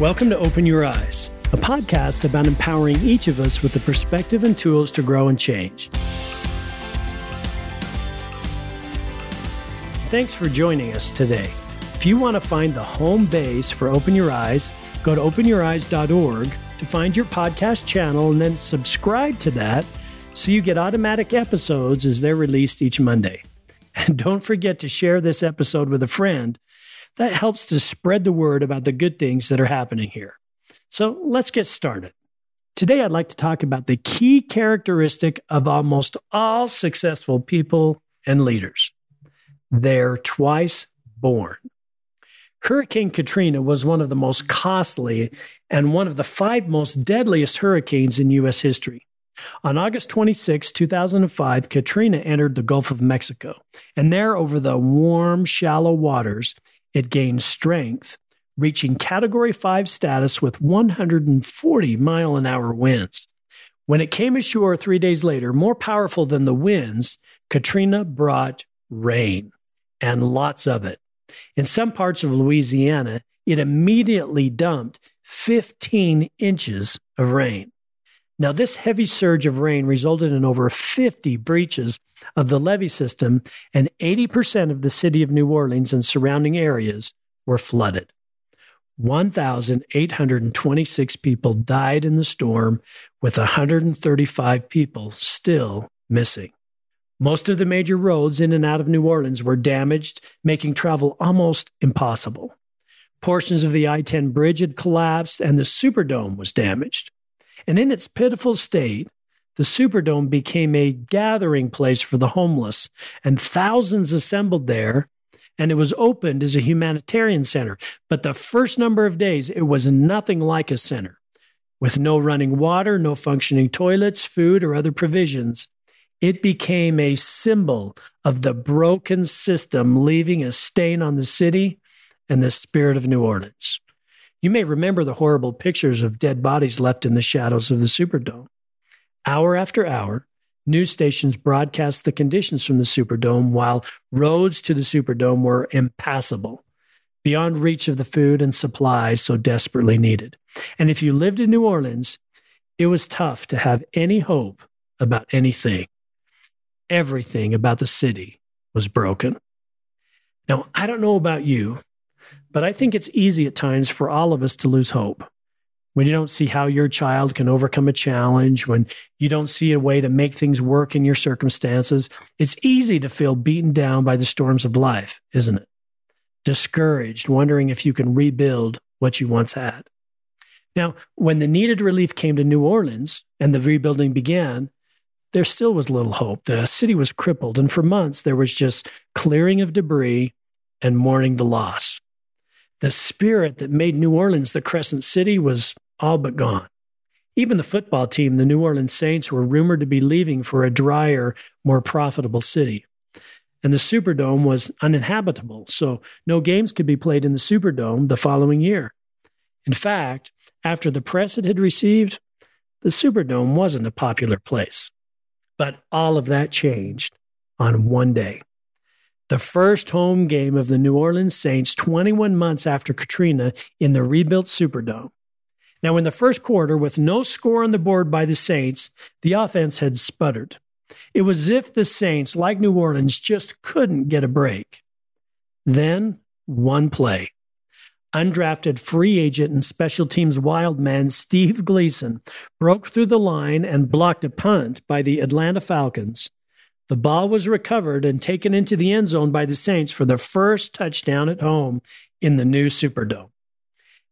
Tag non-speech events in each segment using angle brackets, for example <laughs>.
Welcome to Open Your Eyes, a podcast about empowering each of us with the perspective and tools to grow and change. Thanks for joining us today. If you want to find the home base for Open Your Eyes, go to openyoureyes.org to find your podcast channel and then subscribe to that so you get automatic episodes as they're released each Monday. <laughs> And don't forget to share this episode with a friend that helps to spread the word about the good things that are happening here. So let's get started. Today, I'd like to talk about the key characteristic of almost all successful people and leaders. They're twice born. Hurricane Katrina was one of the most costly and one of the five most deadliest hurricanes in U.S. history. On August 26, 2005, Katrina entered the Gulf of Mexico, and there, over the warm, shallow waters, it gained strength, reaching Category 5 status with 140 mile an hour winds. When it came ashore three days later, more powerful than the winds, Katrina brought rain and lots of it. In some parts of Louisiana, it immediately dumped 15 inches of rain. Now, this heavy surge of rain resulted in over 50 breaches of the levee system, and 80% of the city of New Orleans and surrounding areas were flooded. 1,826 people died in the storm, with 135 people still missing. Most of the major roads in and out of New Orleans were damaged, making travel almost impossible. Portions of the I 10 bridge had collapsed, and the Superdome was damaged. And in its pitiful state, the Superdome became a gathering place for the homeless, and thousands assembled there. And it was opened as a humanitarian center. But the first number of days, it was nothing like a center. With no running water, no functioning toilets, food, or other provisions, it became a symbol of the broken system, leaving a stain on the city and the spirit of New Orleans. You may remember the horrible pictures of dead bodies left in the shadows of the Superdome. Hour after hour, news stations broadcast the conditions from the Superdome while roads to the Superdome were impassable, beyond reach of the food and supplies so desperately needed. And if you lived in New Orleans, it was tough to have any hope about anything. Everything about the city was broken. Now, I don't know about you, but I think it's easy at times for all of us to lose hope. When you don't see how your child can overcome a challenge, when you don't see a way to make things work in your circumstances, it's easy to feel beaten down by the storms of life, isn't it? Discouraged, wondering if you can rebuild what you once had. Now, when the needed relief came to New Orleans and the rebuilding began, there still was little hope. The city was crippled, and for months there was just clearing of debris and mourning the loss the spirit that made New Orleans the Crescent City was all but gone. Even the football team, the New Orleans Saints, were rumored to be leaving for a drier, more profitable city. And the Superdome was uninhabitable, so no games could be played in the Superdome the following year. In fact, after the press it had received, the Superdome wasn't a popular place. But all of that changed on one day the first home game of the New Orleans Saints 21 months after Katrina in the rebuilt Superdome. Now, in the first quarter, with no score on the board by the Saints, the offense had sputtered. It was as if the Saints, like New Orleans, just couldn't get a break. Then, one play. Undrafted free agent and special teams wild man Steve Gleason broke through the line and blocked a punt by the Atlanta Falcons the ball was recovered and taken into the end zone by the Saints for their first touchdown at home in the new Superdome.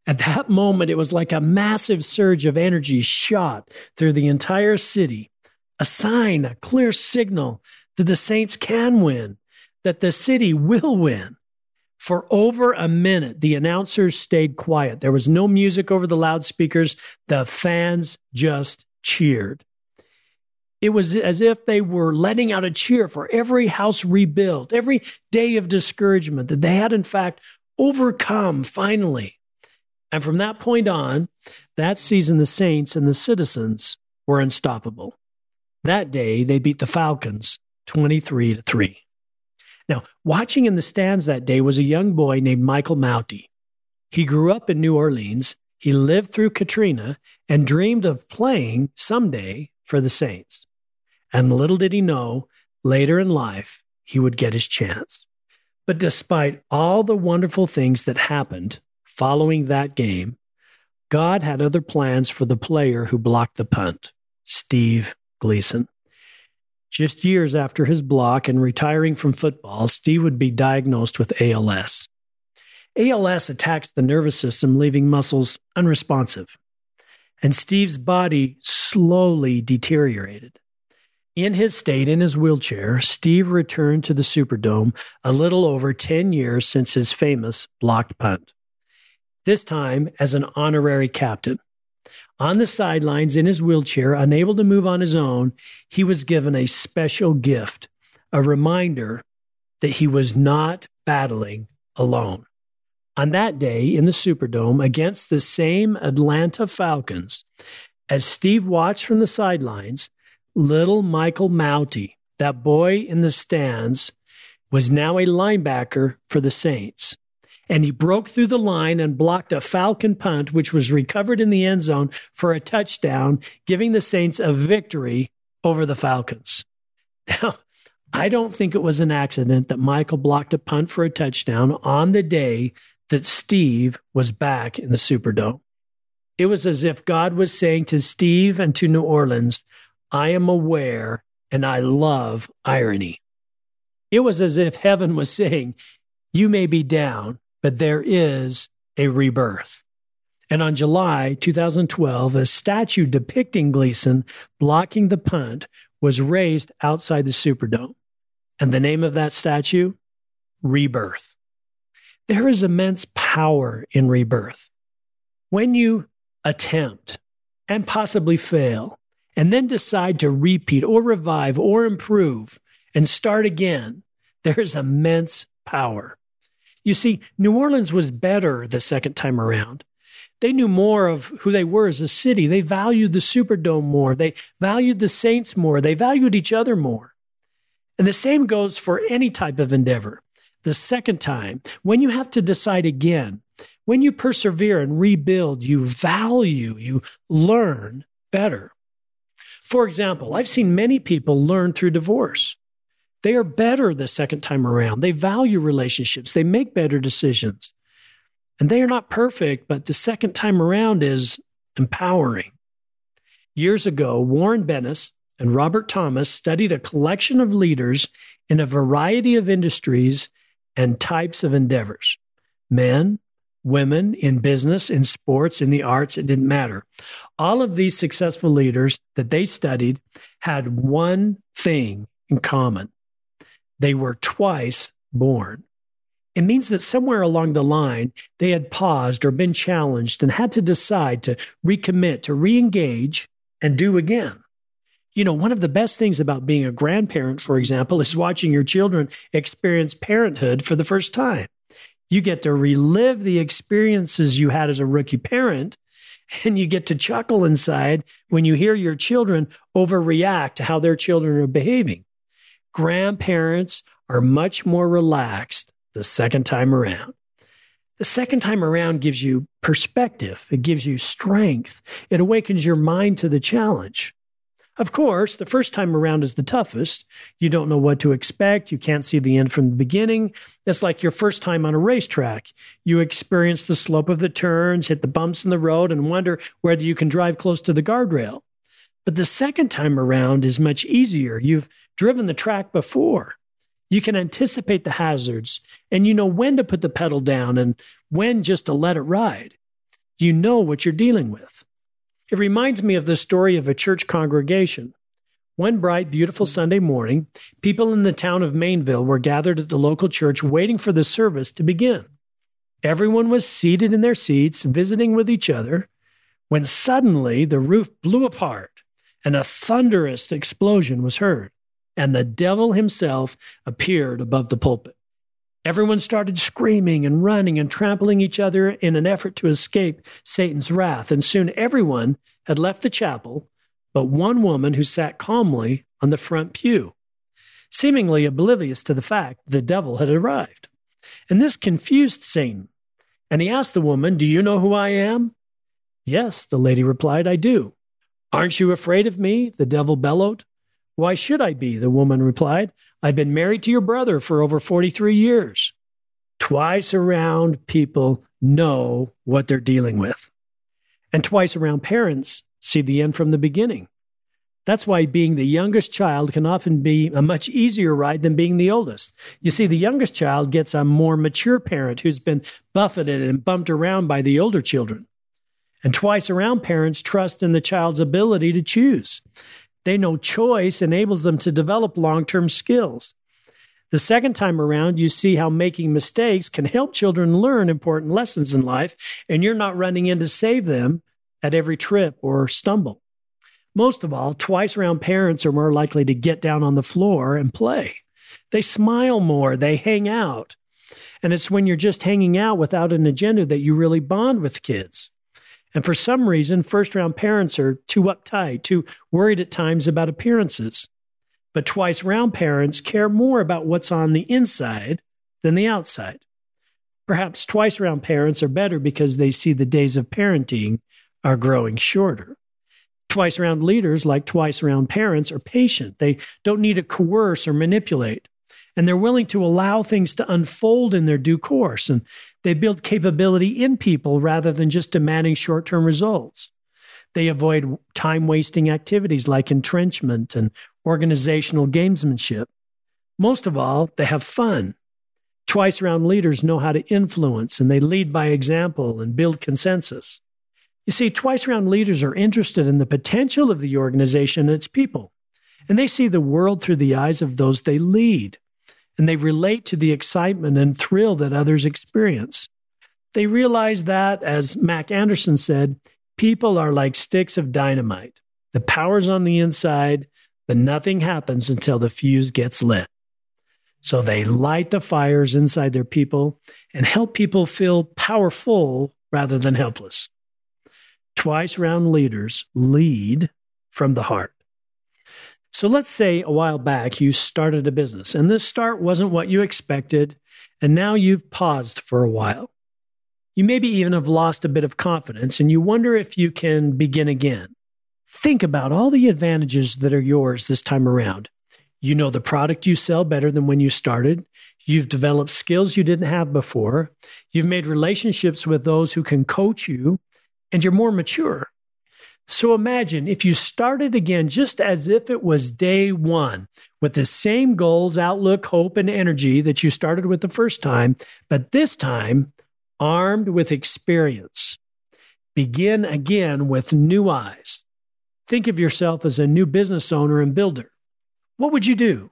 At that moment, it was like a massive surge of energy shot through the entire city, a sign, a clear signal that the Saints can win, that the city will win. For over a minute, the announcers stayed quiet. There was no music over the loudspeakers. The fans just cheered. It was as if they were letting out a cheer for every house rebuilt, every day of discouragement that they had, in fact, overcome finally. And from that point on, that season, the Saints and the citizens were unstoppable. That day, they beat the Falcons 23 to 3. Now, watching in the stands that day was a young boy named Michael Mauti. He grew up in New Orleans he lived through Katrina and dreamed of playing someday for the Saints. And little did he know, later in life, he would get his chance. But despite all the wonderful things that happened following that game, God had other plans for the player who blocked the punt, Steve Gleason. Just years after his block and retiring from football, Steve would be diagnosed with ALS. ALS attacks the nervous system, leaving muscles unresponsive. And Steve's body slowly deteriorated. In his state, in his wheelchair, Steve returned to the Superdome a little over 10 years since his famous blocked punt. This time as an honorary captain. On the sidelines in his wheelchair, unable to move on his own, he was given a special gift, a reminder that he was not battling alone. On that day in the Superdome against the same Atlanta Falcons, as Steve watched from the sidelines, little Michael Mauti, that boy in the stands, was now a linebacker for the Saints. And he broke through the line and blocked a Falcon punt, which was recovered in the end zone for a touchdown, giving the Saints a victory over the Falcons. <laughs> Now, I don't think it was an accident that Michael blocked a punt for a touchdown on the day that Steve was back in the Superdome. It was as if God was saying to Steve and to New Orleans, I am aware and I love irony. It was as if heaven was saying, You may be down, but there is a rebirth. And on July 2012, a statue depicting Gleason blocking the punt was raised outside the Superdome. And the name of that statue? Rebirth. There is immense power in rebirth. When you attempt and possibly fail and then decide to repeat or revive or improve and start again, there is immense power. You see, New Orleans was better the second time around. They knew more of who they were as a city. They valued the Superdome more. They valued the Saints more. They valued each other more. And the same goes for any type of endeavor. The second time, when you have to decide again, when you persevere and rebuild, you value, you learn better. For example, I've seen many people learn through divorce. They are better the second time around. They value relationships. They make better decisions. And they are not perfect, but the second time around is empowering. Years ago, Warren Bennis and Robert Thomas studied a collection of leaders in a variety of industries and types of endeavors men, women, in business, in sports, in the arts, it didn't matter. All of these successful leaders that they studied had one thing in common they were twice born. It means that somewhere along the line, they had paused or been challenged and had to decide to recommit, to re engage, and do again. You know, one of the best things about being a grandparent, for example, is watching your children experience parenthood for the first time. You get to relive the experiences you had as a rookie parent, and you get to chuckle inside when you hear your children overreact to how their children are behaving. Grandparents are much more relaxed the second time around. The second time around gives you perspective, it gives you strength, it awakens your mind to the challenge. Of course, the first time around is the toughest. You don't know what to expect. You can't see the end from the beginning. It's like your first time on a racetrack. You experience the slope of the turns, hit the bumps in the road, and wonder whether you can drive close to the guardrail. But the second time around is much easier. You've driven the track before. You can anticipate the hazards and you know when to put the pedal down and when just to let it ride. You know what you're dealing with. It reminds me of the story of a church congregation. One bright, beautiful Sunday morning, people in the town of Mainville were gathered at the local church waiting for the service to begin. Everyone was seated in their seats, visiting with each other, when suddenly the roof blew apart and a thunderous explosion was heard, and the devil himself appeared above the pulpit. Everyone started screaming and running and trampling each other in an effort to escape Satan's wrath, and soon everyone had left the chapel but one woman who sat calmly on the front pew, seemingly oblivious to the fact the devil had arrived. And this confused Satan. And he asked the woman, Do you know who I am? Yes, the lady replied, I do. Aren't you afraid of me? The devil bellowed. Why should I be? The woman replied. I've been married to your brother for over 43 years. Twice around, people know what they're dealing with. And twice around, parents see the end from the beginning. That's why being the youngest child can often be a much easier ride than being the oldest. You see, the youngest child gets a more mature parent who's been buffeted and bumped around by the older children. And twice around, parents trust in the child's ability to choose. They know choice enables them to develop long term skills. The second time around, you see how making mistakes can help children learn important lessons in life, and you're not running in to save them at every trip or stumble. Most of all, twice around parents are more likely to get down on the floor and play. They smile more, they hang out. And it's when you're just hanging out without an agenda that you really bond with kids. And for some reason, first round parents are too uptight, too worried at times about appearances. But twice round parents care more about what's on the inside than the outside. Perhaps twice round parents are better because they see the days of parenting are growing shorter. Twice round leaders, like twice round parents, are patient. They don't need to coerce or manipulate. And they're willing to allow things to unfold in their due course. And they build capability in people rather than just demanding short term results. They avoid time wasting activities like entrenchment and organizational gamesmanship. Most of all, they have fun. Twice round leaders know how to influence and they lead by example and build consensus. You see, twice round leaders are interested in the potential of the organization and its people, and they see the world through the eyes of those they lead and they relate to the excitement and thrill that others experience. They realize that, as Mac Anderson said, people are like sticks of dynamite. The power's on the inside, but nothing happens until the fuse gets lit. So they light the fires inside their people and help people feel powerful rather than helpless. Twice round leaders lead from the heart. So let's say a while back you started a business and this start wasn't what you expected, and now you've paused for a while. You maybe even have lost a bit of confidence and you wonder if you can begin again. Think about all the advantages that are yours this time around. You know the product you sell better than when you started. You've developed skills you didn't have before. You've made relationships with those who can coach you, and you're more mature. So imagine if you started again just as if it was day one with the same goals, outlook, hope, and energy that you started with the first time, but this time armed with experience. Begin again with new eyes. Think of yourself as a new business owner and builder. What would you do?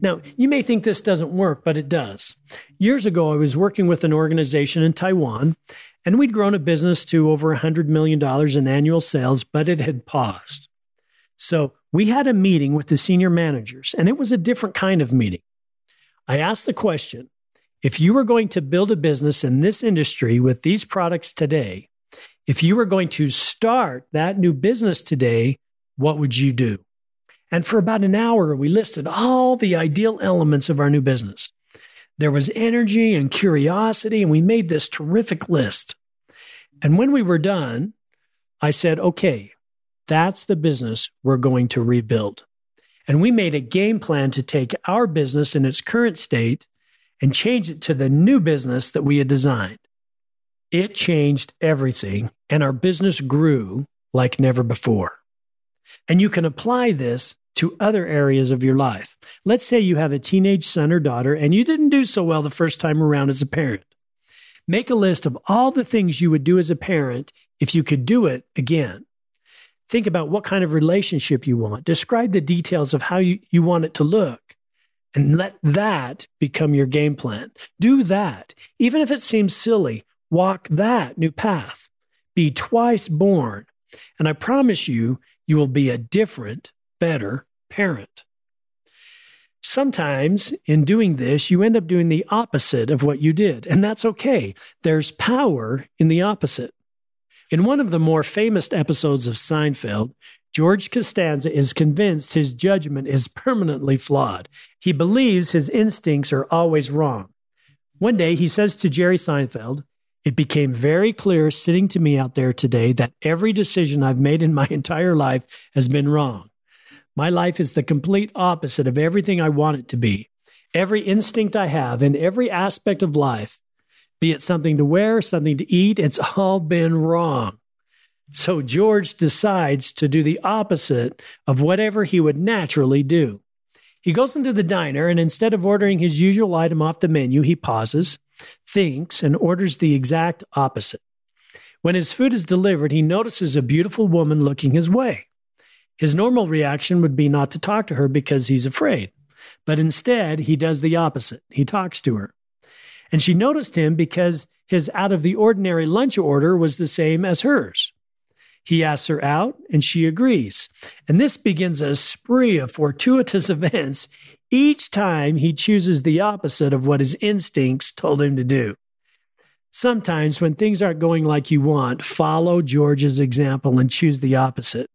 Now, you may think this doesn't work, but it does. Years ago, I was working with an organization in Taiwan, and we'd grown a business to over $100 million in annual sales, but it had paused. So we had a meeting with the senior managers, and it was a different kind of meeting. I asked the question if you were going to build a business in this industry with these products today, if you were going to start that new business today, what would you do? And for about an hour, we listed all the ideal elements of our new business. There was energy and curiosity, and we made this terrific list. And when we were done, I said, okay, that's the business we're going to rebuild. And we made a game plan to take our business in its current state and change it to the new business that we had designed. It changed everything, and our business grew like never before. And you can apply this to other areas of your life. Let's say you have a teenage son or daughter and you didn't do so well the first time around as a parent. Make a list of all the things you would do as a parent if you could do it again. Think about what kind of relationship you want. Describe the details of how you, you want it to look and let that become your game plan. Do that. Even if it seems silly, walk that new path. Be twice born. And I promise you, you will be a different better parent. Sometimes in doing this, you end up doing the opposite of what you did, and that's okay. There's power in the opposite. In one of the more famous episodes of Seinfeld, George Costanza is convinced his judgment is permanently flawed. He believes his instincts are always wrong. One day he says to Jerry Seinfeld, It became very clear sitting to me out there today that every decision I've made in my <laughs> entire life has been wrong. My life is the complete opposite of everything I want it to be. Every instinct I have in every aspect of life, be it something to wear, something to eat, it's all been wrong. So George decides to do the opposite of whatever he would naturally do. He goes into the diner and instead of ordering his usual item off the menu, he pauses, thinks, and orders the exact opposite. When his food is delivered, he notices a beautiful woman looking his way. His normal reaction would be not to talk to her because he's afraid. But instead, he does the opposite. He talks to her. And she noticed him because his out of the ordinary lunch order was the same as hers. He asks her out and she agrees. And this begins a spree of fortuitous <laughs> events each time he chooses the opposite of what his instincts told him to do. Sometimes, when things aren't going like you want, follow George's example and choose the opposite.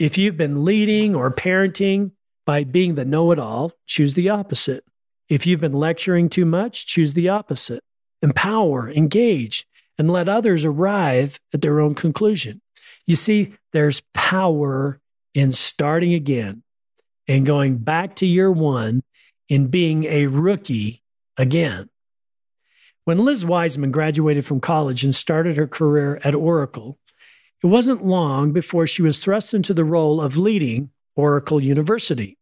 If you've been leading or parenting by being the know it all, choose the opposite. If you've been lecturing too much, choose the opposite. Empower, engage, and let others arrive at their own conclusion. You see, there's power in starting again and going back to year one in being a rookie again. When Liz Wiseman graduated from college and started her career at Oracle, it wasn't long before she was thrust into the role of leading Oracle University.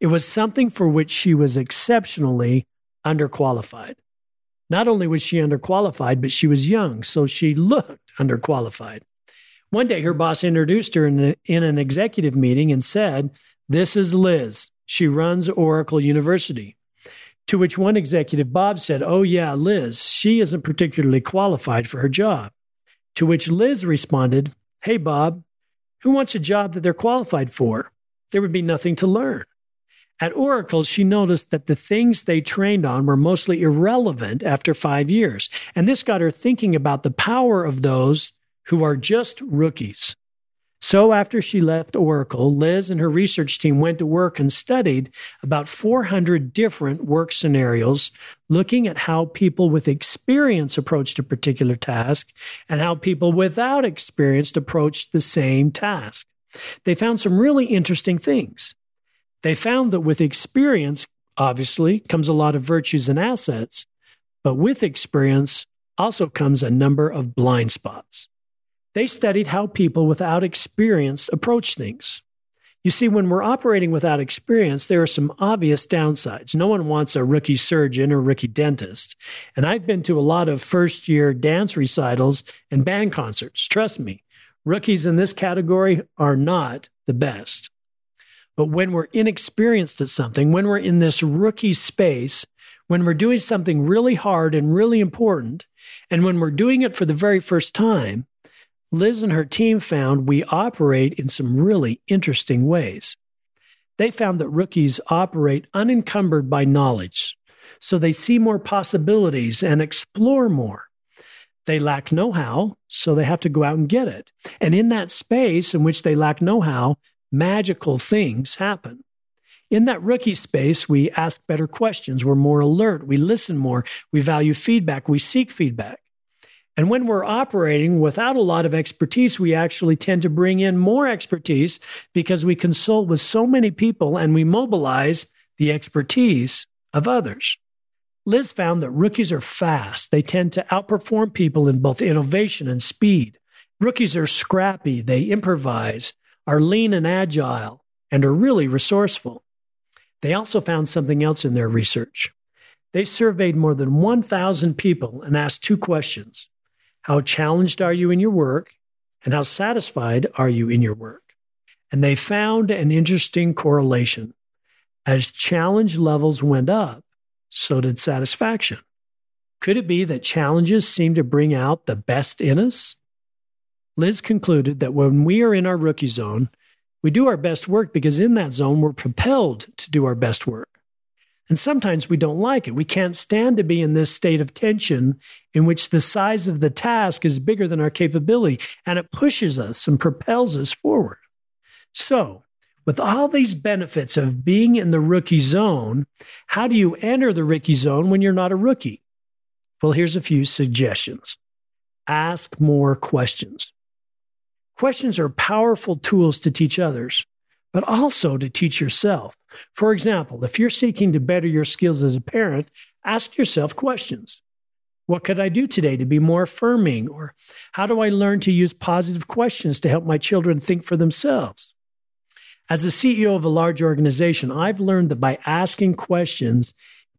It was something for which she was exceptionally underqualified. Not only was she underqualified, but she was young, so she looked underqualified. One day, her boss introduced her in, a, in an executive meeting and said this is Liz. She runs Oracle University. To which one executive, Bob, said, Oh, yeah, Liz, she isn't particularly qualified for her job. To which Liz responded, Hey, Bob, who wants a job that they're qualified for? There would be nothing to learn. At Oracle, she noticed that the things they trained on were mostly irrelevant after five years. And this got her thinking about the power of those who are just rookies. So, after she left Oracle, Liz and her research team went to work and studied about 400 different work scenarios, looking at how people with experience approached a particular task and how people without experience approached the same task. They found some really interesting things. They found that with experience, obviously, comes a lot of virtues and assets, but with experience also comes a number of blind spots. They studied how people without experience approach things. You see, when we're operating without experience, there are some obvious downsides. No one wants a rookie surgeon or rookie dentist. And I've been to a lot of first year dance recitals and band concerts. Trust me, rookies in this category are not the best. But when we're inexperienced at something, when we're in this rookie space, when we're doing something really hard and really important, and when we're doing it for the very first time, Liz and her team found we operate in some really interesting ways. They found that rookies operate unencumbered by knowledge, so they see more possibilities and explore more. They lack know how, so they have to go out and get it. And in that space in which they lack know how, magical things happen. In that rookie space, we ask better questions. We're more alert. We listen more. We value feedback. We seek feedback. And when we're operating without a lot of expertise, we actually tend to bring in more expertise because we consult with so many people and we mobilize the expertise of others. Liz found that rookies are fast. They tend to outperform people in both innovation and speed. Rookies are scrappy. They improvise, are lean and agile, and are really resourceful. They also found something else in their research. They surveyed more than 1,000 people and asked two questions how challenged are you in your work? And how satisfied are you in your work? And they found an interesting correlation. As challenge levels went up, so did satisfaction. Could it be that challenges seem to bring out the best in us? Liz concluded that when we are in our rookie zone, we do our best work because in that zone, we're propelled to do our best work. And sometimes we don't like it. We can't stand to be in this state of tension in which the size of the task is bigger than our capability and it pushes us and propels us forward. So, with all these benefits of being in the rookie zone, how do you enter the rookie zone when you're not a rookie? Well, here's a few suggestions. Ask more questions. Questions are powerful tools to teach others, but also to teach yourself. For example, if you're seeking to better your skills as a parent, ask yourself questions. What could I do today to be more affirming? Or how do I learn to use positive questions to help my children think for themselves? As a CEO of a large organization, I've learned that by asking questions,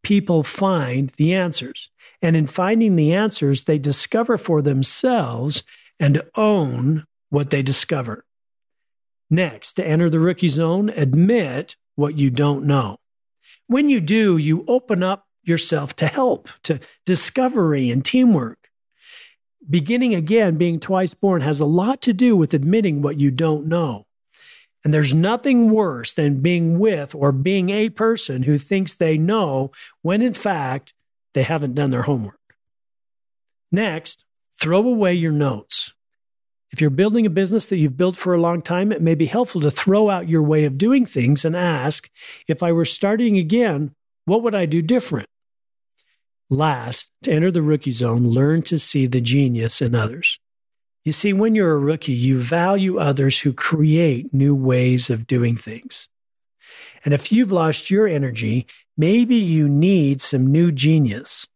people find the answers. And in finding the answers, they discover for themselves and own what they discover. Next, to enter the rookie zone, admit what you don't know. When you do, you open up yourself to help, to discovery and teamwork. Beginning again, being twice born has a lot to do with admitting what you don't know. And there's nothing worse than being with or being a person who thinks they know when in fact they haven't done their homework. Next, throw away your notes. If you're building a business that you've built for a long time, it may be helpful to throw out your way of doing things and ask, if I were starting again, what would I do different? Last, to enter the rookie zone, learn to see the genius in others. You see, when you're a rookie, you value others who create new ways of doing things. And if you've lost your energy, maybe you need some new genius.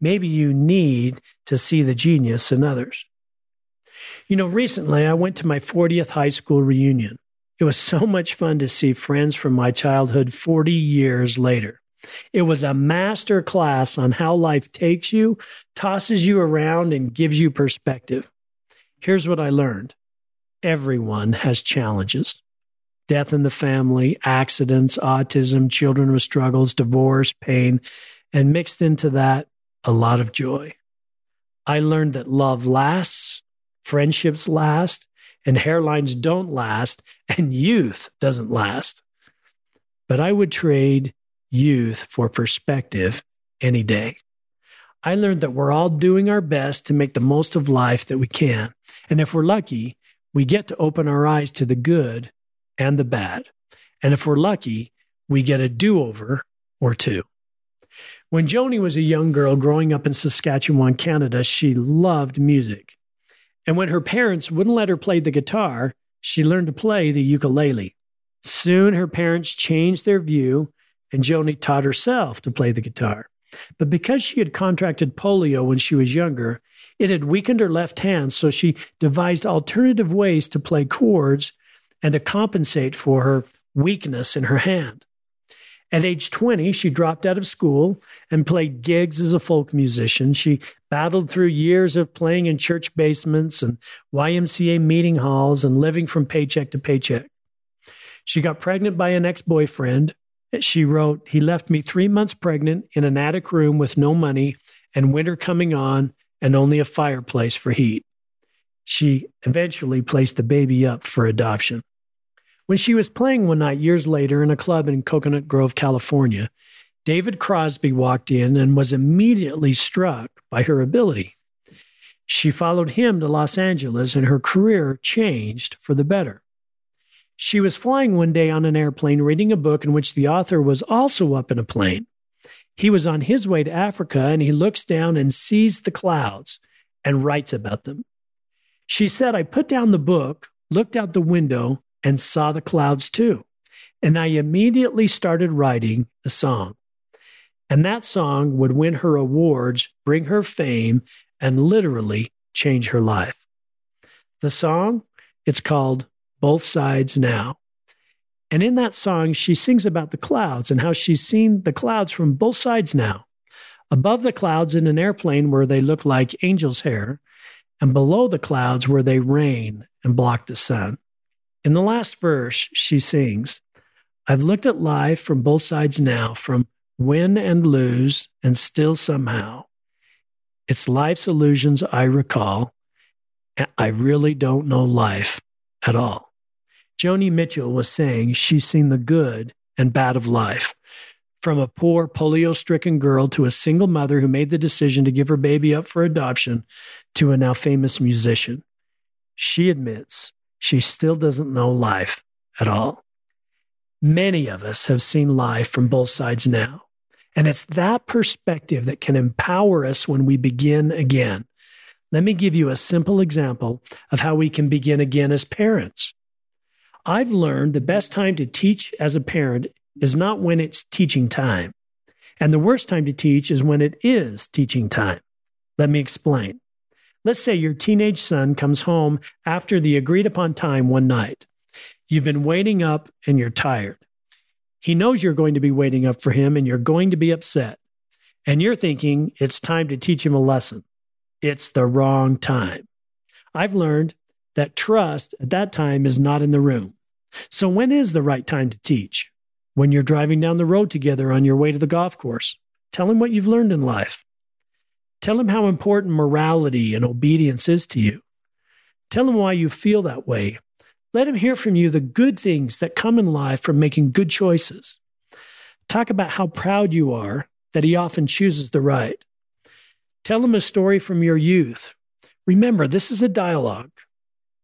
Maybe you need to see the genius in others. You know, recently I went to my 40th high school reunion. It was so much fun to see friends from my childhood 40 years later. It was a master class on how life takes you, tosses you around, and gives you perspective. Here's what I learned everyone has challenges death in the family, accidents, autism, children with struggles, divorce, pain, and mixed into that, a lot of joy. I learned that love lasts, friendships last, and hairlines don't last, and youth doesn't last. But I would trade youth for perspective any day. I learned that we're all doing our best to make the most of life that we can. And if we're lucky, we get to open our eyes to the good and the bad. And if we're lucky, we get a do over or two. When Joni was a young girl growing up in Saskatchewan, Canada, she loved music. And when her parents wouldn't let her play the guitar, she learned to play the ukulele. Soon her parents changed their view, and Joni taught herself to play the guitar. But because she had contracted polio when she was younger, it had weakened her left hand, so she devised alternative ways to play chords and to compensate for her weakness in her hand. At age 20, she dropped out of school and played gigs as a folk musician. She battled through years of playing in church basements and YMCA meeting halls and living from paycheck to paycheck. She got pregnant by an ex boyfriend. She wrote, He left me three months pregnant in an attic room with no money and winter coming on and only a fireplace for heat. She eventually placed the baby up for adoption. When she was playing one night years later in a club in Coconut Grove, California, David Crosby walked in and was immediately struck by her ability. She followed him to Los Angeles and her career changed for the better. She was flying one day on an airplane reading a book in which the author was also up in a plane. He was on his way to Africa and he looks down and sees the clouds and writes about them. She said, I put down the book, looked out the window, and saw the clouds too. And I immediately started writing a song. And that song would win her awards, bring her fame, and literally change her life. The song, it's called Both Sides Now. And in that song, she sings about the clouds and how she's seen the clouds from both sides now. Above the clouds in an airplane where they look like angel's hair, and below the clouds where they rain and block the sun. In the last verse, she sings, I've looked at life from both sides now, from win and lose, and still somehow. It's life's illusions I recall. I really don't know life at all. Joni Mitchell was saying she's seen the good and bad of life. From a poor polio stricken girl to a single mother who made the decision to give her baby up for adoption to a now famous musician. She admits she still doesn't know life at all. Many of us have seen life from both sides now. And it's that perspective that can empower us when we begin again. Let me give you a simple example of how we can begin again as parents. I've learned the best time to teach as a parent is not when it's teaching time. And the worst time to teach is when it is teaching time. Let me explain. Let's say your teenage son comes home after the agreed upon time one night. You've been waiting up and you're tired. He knows you're going to be waiting up for him and you're going to be upset. And you're thinking it's time to teach him a lesson. It's the wrong time. I've learned that trust at that time is not in the room. So when is the right time to teach? When you're driving down the road together on your way to the golf course. Tell him what you've learned in life. Tell him how important morality and obedience is to you. Tell him why you feel that way. Let him hear from you the good things that come in life from making good choices. Talk about how proud you are that he often chooses the right. Tell him a story from your youth. Remember, this is a dialogue.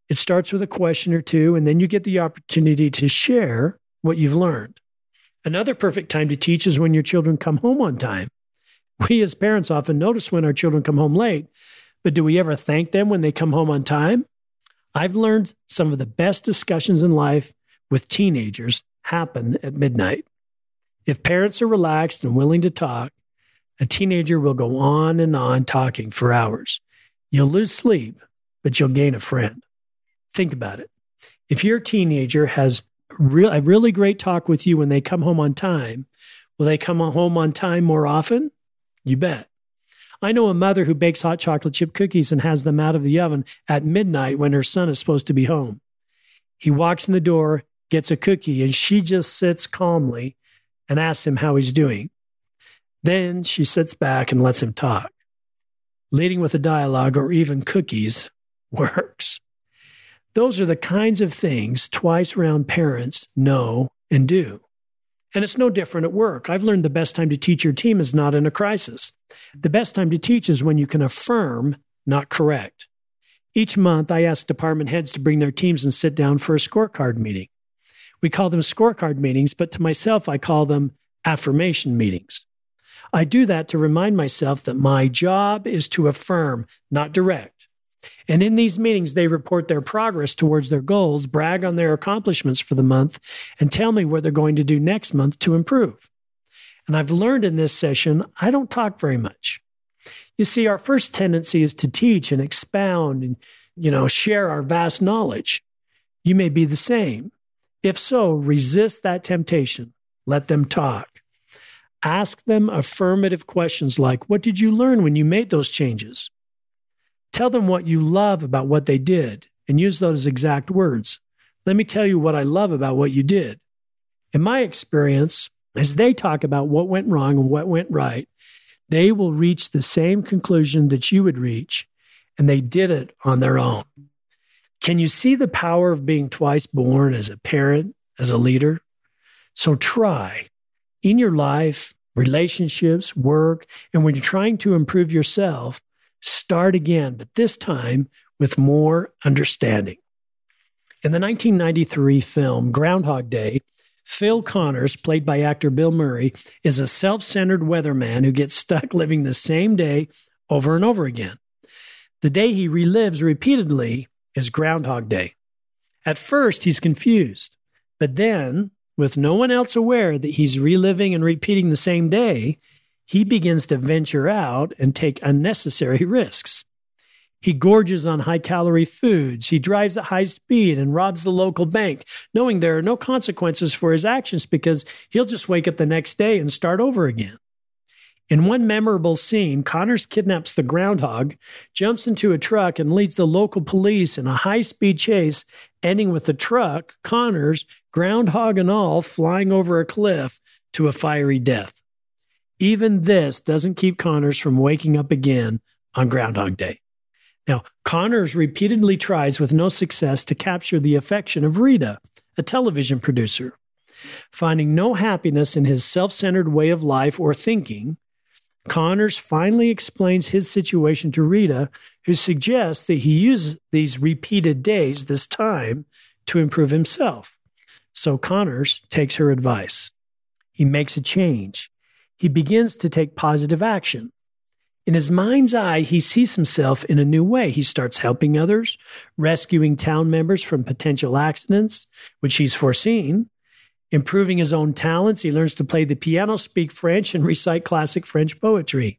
It starts with a question or two, and then you get the opportunity to share what you've learned. Another perfect time to teach is when your children come home on time. We as parents often notice when our children come home late, but do we ever thank them when they come home on time? I've learned some of the best discussions in life with teenagers happen at midnight. If parents are relaxed and willing to talk, a teenager will go on and on talking for hours. You'll lose sleep, but you'll gain a friend. Think about it. If your teenager has a really great talk with you when they come home on time, will they come home on time more often? You bet. I know a mother who bakes hot chocolate chip cookies and has them out of the oven at midnight when her son is supposed to be home. He walks in the door, gets a cookie, and she just sits calmly and asks him how he's doing. Then she sits back and lets him talk. Leading with a dialogue or even cookies works. Those are the kinds of things twice round parents know and do. And it's no different at work. I've learned the best time to teach your team is not in a crisis. The best time to teach is when you can affirm, not correct. Each month, I ask department heads to bring their teams and sit down for a scorecard meeting. We call them scorecard meetings, but to myself, I call them affirmation meetings. I do that to remind myself that my job is to affirm, not direct. And in these meetings, they report their progress towards their goals, brag on their accomplishments for the month, and tell me what they're going to do next month to improve. And I've learned in this session, I don't talk very much. You see, our first tendency is to teach and expound and, you know, share our vast knowledge. You may be the same. If so, resist that temptation. Let them talk. Ask them affirmative questions like, What did you learn when you made those changes? Tell them what you love about what they did and use those exact words. Let me tell you what I love about what you did. In my experience, as they talk about what went wrong and what went right, they will reach the same conclusion that you would reach, and they did it on their own. Can you see the power of being twice born as a parent, as a leader? So try in your life, relationships, work, and when you're trying to improve yourself, start again, but this time with more understanding. In the 1993 film Groundhog Day, Phil Connors, played by actor Bill Murray, is a self centered weatherman who gets stuck <laughs> living the same day over and over again. The day he relives repeatedly is Groundhog Day. At first, he's confused, but then, with no one else aware that he's reliving and repeating the same day, he begins to venture out and take unnecessary risks. He gorges on high calorie foods. He drives at high speed and robs the local bank, knowing there are no consequences for his actions because he'll just wake up the next day and start over again. In one memorable scene, Connors kidnaps the groundhog, jumps into a truck, and leads the local police in a high speed chase, ending with the truck, Connors, groundhog and all, flying over a cliff to a fiery death. Even this doesn't keep Connors from waking up again on Groundhog Day. Now, Connors repeatedly tries with no success to capture the affection of Rita, a television producer. Finding no happiness in his self centered way of life or thinking, Connors finally explains his situation to Rita, who suggests that he use these repeated days, this time, to improve himself. So Connors takes her advice. He makes a change he begins to take positive action. In his mind's eye, he sees himself in a new way. He starts helping others, rescuing town members from potential accidents, which he's foreseen, improving his own talents. He learns to play the piano, speak French, and recite classic French poetry.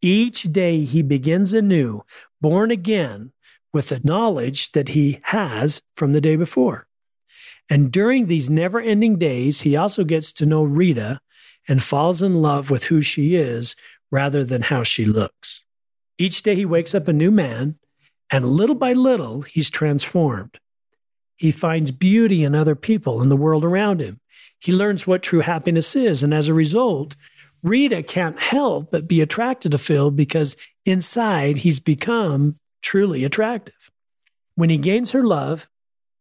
Each day he begins anew, born again with the knowledge that he has from the day before. And during these never ending days, he also gets to know Rita and falls in love with who she is rather than how she looks. Each day he wakes up a new man, and little by little, he's transformed. He finds beauty in other people and the world around him. He learns what true happiness is, and as a result, Rita can't help but be attracted to Phil because inside he's become truly attractive. When he gains her love,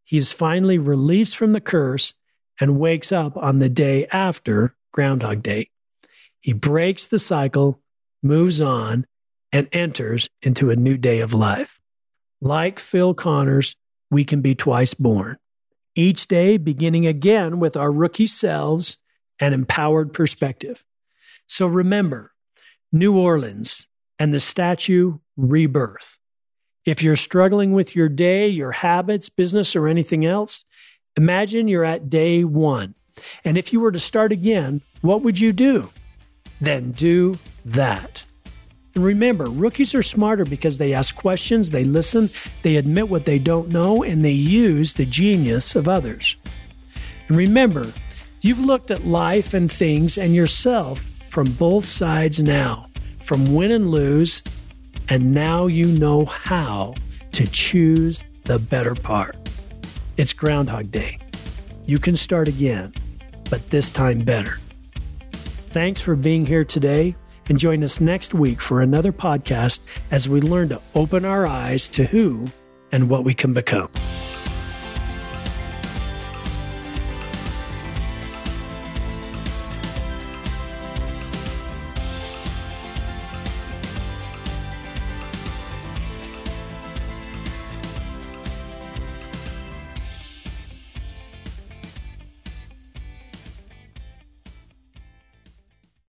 he is finally released from the curse and wakes up on the day after Groundhog Day. He breaks the cycle, moves on, and enters into a new day of life. Like Phil Connors, we can be twice born. Each day beginning again with our rookie selves and empowered perspective. So remember, New Orleans and the statue rebirth. If you're struggling with your day, your habits, business, or anything else, imagine you're at day one. And if you were to start again, what would you do? Then do that. And remember, rookies are smarter because they ask questions, they listen, they admit what they don't know, and they use the genius of others. And remember, you've looked at life and things and yourself from both sides now, from win and lose, and now you know how to choose the better part. It's Groundhog Day. You can start again, but this time better. Thanks for being here today and join us next week for another podcast as we learn to open our eyes to who and what we can become.